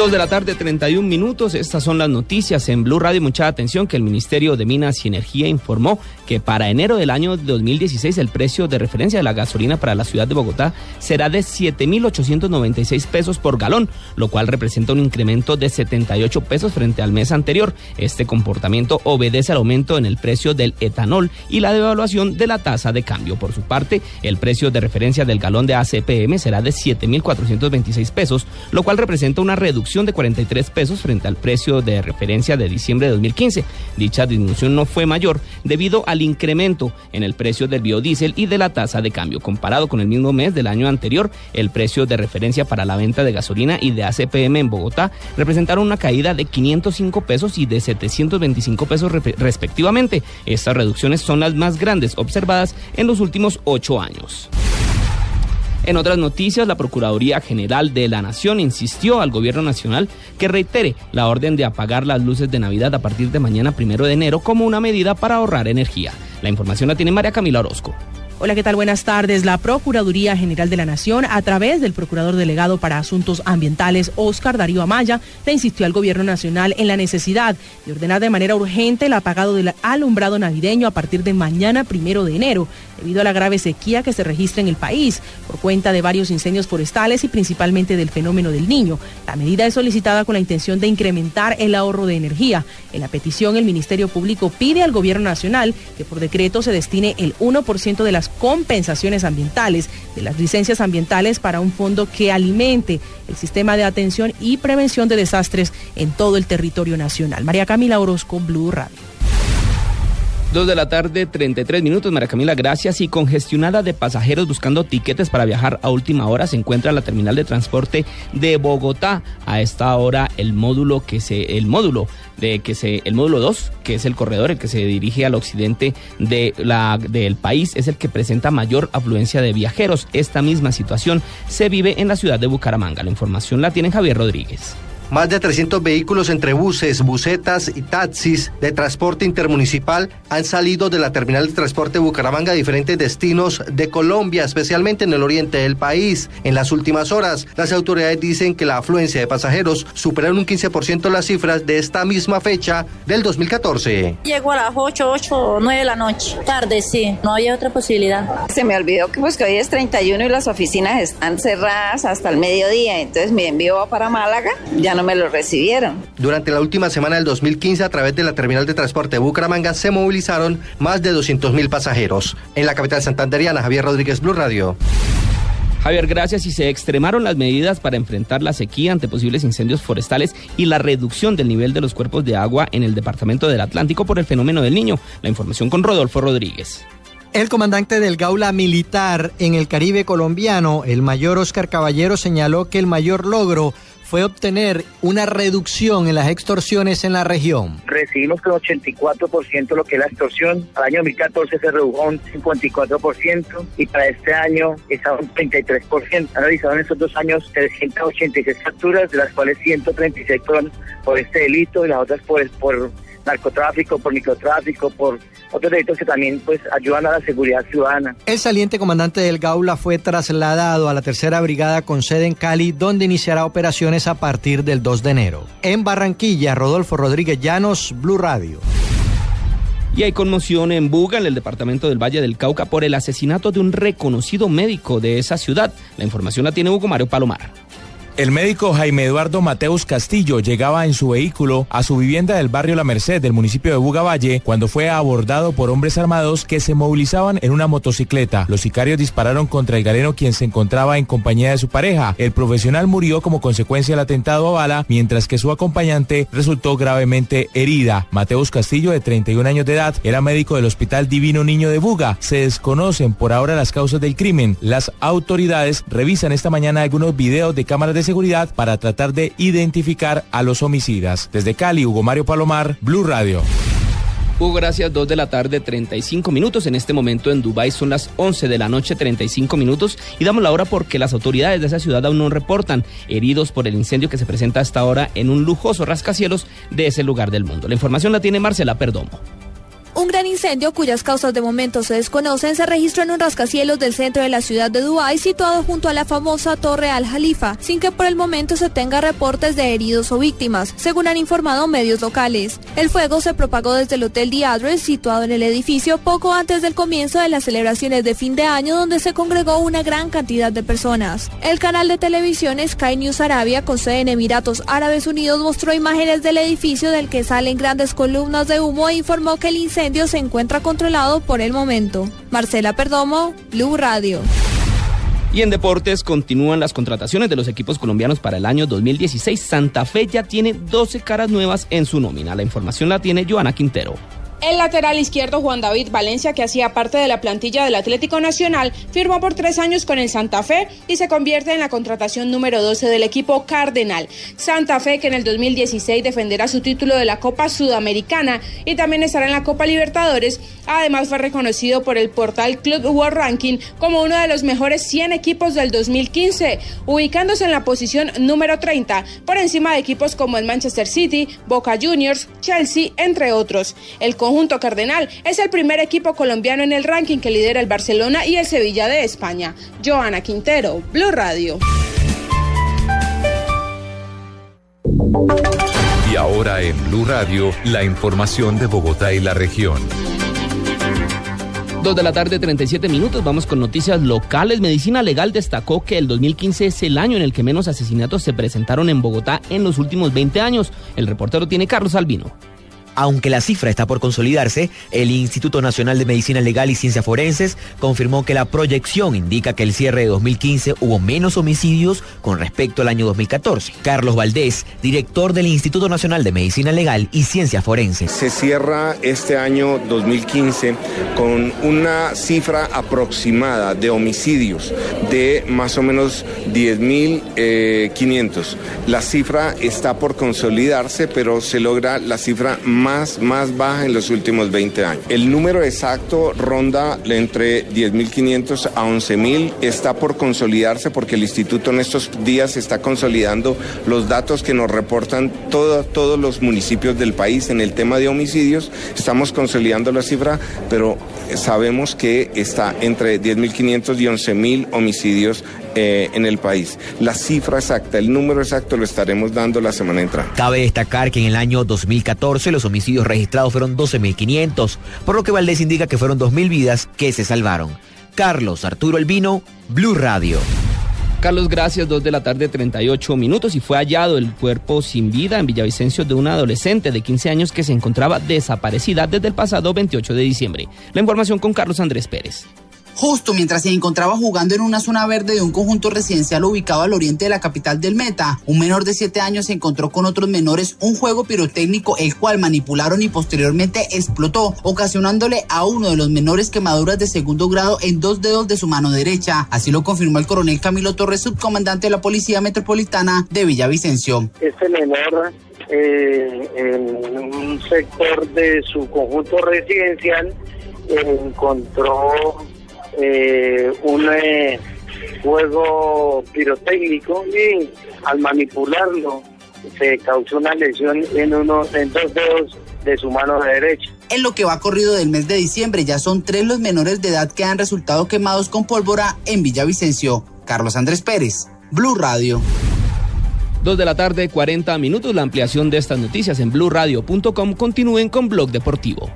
Dos de la tarde, 31 minutos. Estas son las noticias en Blue Radio. Mucha atención que el Ministerio de Minas y Energía informó que para enero del año 2016 el precio de referencia de la gasolina para la ciudad de Bogotá será de 7.896 pesos por galón, lo cual representa un incremento de 78 pesos frente al mes anterior. Este comportamiento obedece al aumento en el precio del etanol y la devaluación de la tasa de cambio. Por su parte, el precio de referencia del galón de ACPM será de 7.426 pesos, lo cual representa una reducción de 43 pesos frente al precio de referencia de diciembre de 2015. Dicha disminución no fue mayor debido al incremento en el precio del biodiesel y de la tasa de cambio. Comparado con el mismo mes del año anterior, el precio de referencia para la venta de gasolina y de ACPM en Bogotá representaron una caída de 505 pesos y de 725 pesos respectivamente. Estas reducciones son las más grandes observadas en los últimos ocho años. En otras noticias, la Procuraduría General de la Nación insistió al Gobierno Nacional que reitere la orden de apagar las luces de Navidad a partir de mañana primero de enero como una medida para ahorrar energía. La información la tiene María Camila Orozco. Hola, ¿qué tal? Buenas tardes. La Procuraduría General de la Nación, a través del Procurador Delegado para Asuntos Ambientales, Oscar Darío Amaya, le insistió al Gobierno Nacional en la necesidad de ordenar de manera urgente el apagado del alumbrado navideño a partir de mañana, primero de enero, debido a la grave sequía que se registra en el país por cuenta de varios incendios forestales y principalmente del fenómeno del niño. La medida es solicitada con la intención de incrementar el ahorro de energía. En la petición, el Ministerio Público pide al Gobierno Nacional que por decreto se destine el 1% de las compensaciones ambientales, de las licencias ambientales para un fondo que alimente el sistema de atención y prevención de desastres en todo el territorio nacional. María Camila Orozco, Blue Radio. Dos de la tarde, 33 minutos, María Camila, gracias. Y congestionada de pasajeros buscando tiquetes para viajar a última hora se encuentra la terminal de transporte de Bogotá. A esta hora, el módulo que se, el módulo de que se, el módulo 2, que es el corredor, el que se dirige al occidente de la, del país, es el que presenta mayor afluencia de viajeros. Esta misma situación se vive en la ciudad de Bucaramanga. La información la tiene Javier Rodríguez. Más de 300 vehículos entre buses, busetas y taxis de transporte intermunicipal han salido de la terminal de transporte Bucaramanga a diferentes destinos de Colombia, especialmente en el oriente del país. En las últimas horas, las autoridades dicen que la afluencia de pasajeros superaron un 15% las cifras de esta misma fecha del 2014. Llego a las 8, 8 o 9 de la noche. Tarde, sí. No había otra posibilidad. Se me olvidó que pues que hoy es 31 y las oficinas están cerradas hasta el mediodía. Entonces mi envío va para Málaga. Ya no me lo recibieron. Durante la última semana del 2015, a través de la terminal de transporte de Bucaramanga, se movilizaron más de 200 mil pasajeros. En la capital santanderiana, Javier Rodríguez, Blue Radio. Javier, gracias. Y se extremaron las medidas para enfrentar la sequía ante posibles incendios forestales y la reducción del nivel de los cuerpos de agua en el departamento del Atlántico por el fenómeno del niño. La información con Rodolfo Rodríguez. El comandante del Gaula Militar en el Caribe colombiano, el mayor Oscar Caballero, señaló que el mayor logro fue obtener una reducción en las extorsiones en la región. Recibimos con 84% lo que es la extorsión. Al año 2014 se redujo un 54% y para este año está un 33%. Han en estos dos años 386 facturas, de las cuales 136 fueron por este delito y las otras por, por narcotráfico, por microtráfico, por otros delitos que también pues ayudan a la seguridad ciudadana. El saliente comandante del Gaula fue trasladado a la tercera brigada con sede en Cali, donde iniciará operaciones a partir del 2 de enero. En Barranquilla, Rodolfo Rodríguez Llanos, Blue Radio. Y hay conmoción en Buga, en el departamento del Valle del Cauca, por el asesinato de un reconocido médico de esa ciudad. La información la tiene Hugo Mario Palomar. El médico Jaime Eduardo Mateus Castillo llegaba en su vehículo a su vivienda del barrio La Merced del municipio de Bugavalle cuando fue abordado por hombres armados que se movilizaban en una motocicleta. Los sicarios dispararon contra el galeno quien se encontraba en compañía de su pareja. El profesional murió como consecuencia del atentado a bala, mientras que su acompañante resultó gravemente herida. Mateus Castillo, de 31 años de edad, era médico del Hospital Divino Niño de Buga. Se desconocen por ahora las causas del crimen. Las autoridades revisan esta mañana algunos videos de cámaras de seguridad para tratar de identificar a los homicidas. Desde Cali, Hugo Mario Palomar, Blue Radio. Hugo, gracias. 2 de la tarde, 35 minutos. En este momento en Dubái son las 11 de la noche, 35 minutos. Y damos la hora porque las autoridades de esa ciudad aún no reportan heridos por el incendio que se presenta hasta ahora en un lujoso rascacielos de ese lugar del mundo. La información la tiene Marcela Perdomo. Un gran incendio cuyas causas de momento se desconocen se registró en un rascacielos del centro de la ciudad de Dubái situado junto a la famosa Torre Al Jalifa, sin que por el momento se tenga reportes de heridos o víctimas, según han informado medios locales. El fuego se propagó desde el Hotel The Address situado en el edificio poco antes del comienzo de las celebraciones de fin de año donde se congregó una gran cantidad de personas. El canal de televisión Sky News Arabia con sede en Emiratos Árabes Unidos mostró imágenes del edificio del que salen grandes columnas de humo e informó que el incendio se encuentra controlado por el momento. Marcela Perdomo, Blue Radio. Y en deportes continúan las contrataciones de los equipos colombianos para el año 2016. Santa Fe ya tiene 12 caras nuevas en su nómina. La información la tiene Joana Quintero. El lateral izquierdo Juan David Valencia, que hacía parte de la plantilla del Atlético Nacional, firmó por tres años con el Santa Fe y se convierte en la contratación número 12 del equipo Cardenal. Santa Fe, que en el 2016 defenderá su título de la Copa Sudamericana y también estará en la Copa Libertadores, además fue reconocido por el portal Club World Ranking como uno de los mejores 100 equipos del 2015, ubicándose en la posición número 30, por encima de equipos como el Manchester City, Boca Juniors, Chelsea, entre otros. El conjunto cardenal es el primer equipo colombiano en el ranking que lidera el Barcelona y el Sevilla de España. Joana Quintero, Blue Radio. Y ahora en Blue Radio, la información de Bogotá y la región. Dos de la tarde, 37 minutos. Vamos con noticias locales. Medicina Legal destacó que el 2015 es el año en el que menos asesinatos se presentaron en Bogotá en los últimos 20 años. El reportero tiene Carlos Albino. Aunque la cifra está por consolidarse, el Instituto Nacional de Medicina Legal y Ciencias Forenses confirmó que la proyección indica que el cierre de 2015 hubo menos homicidios con respecto al año 2014. Carlos Valdés, director del Instituto Nacional de Medicina Legal y Ciencias Forenses. Se cierra este año 2015 con una cifra aproximada de homicidios de más o menos 10.500. la cifra está por consolidarse, pero se logra la cifra más, más baja en los últimos 20 años. El número exacto ronda entre 10.500 a 11.000. Está por consolidarse porque el instituto en estos días está consolidando los datos que nos reportan todos los municipios del país en el tema de homicidios. Estamos consolidando la cifra, pero sabemos que está entre 10.500 y 11.000 homicidios eh, en el país. La cifra exacta, el número exacto lo estaremos dando la semana entrante. Cabe destacar que en el año 2014 los homicidios registrados fueron 12.500, por lo que Valdés indica que fueron 2.000 vidas que se salvaron. Carlos Arturo Elvino, Blue Radio. Carlos, gracias. Dos de la tarde, 38 minutos. Y fue hallado el cuerpo sin vida en Villavicencio de una adolescente de 15 años que se encontraba desaparecida desde el pasado 28 de diciembre. La información con Carlos Andrés Pérez justo mientras se encontraba jugando en una zona verde de un conjunto residencial ubicado al oriente de la capital del Meta. Un menor de 7 años se encontró con otros menores un juego pirotécnico el cual manipularon y posteriormente explotó, ocasionándole a uno de los menores quemaduras de segundo grado en dos dedos de su mano derecha. Así lo confirmó el coronel Camilo Torres, subcomandante de la Policía Metropolitana de Villavicencio. Este menor eh, en un sector de su conjunto residencial encontró eh, un eh, juego pirotécnico y al manipularlo se causó una lesión en uno en dos dedos de su mano derecha. En lo que va corrido del mes de diciembre ya son tres los menores de edad que han resultado quemados con pólvora en Villavicencio. Carlos Andrés Pérez, Blue Radio. Dos de la tarde, 40 minutos. La ampliación de estas noticias en blueradio.com. Continúen con Blog Deportivo.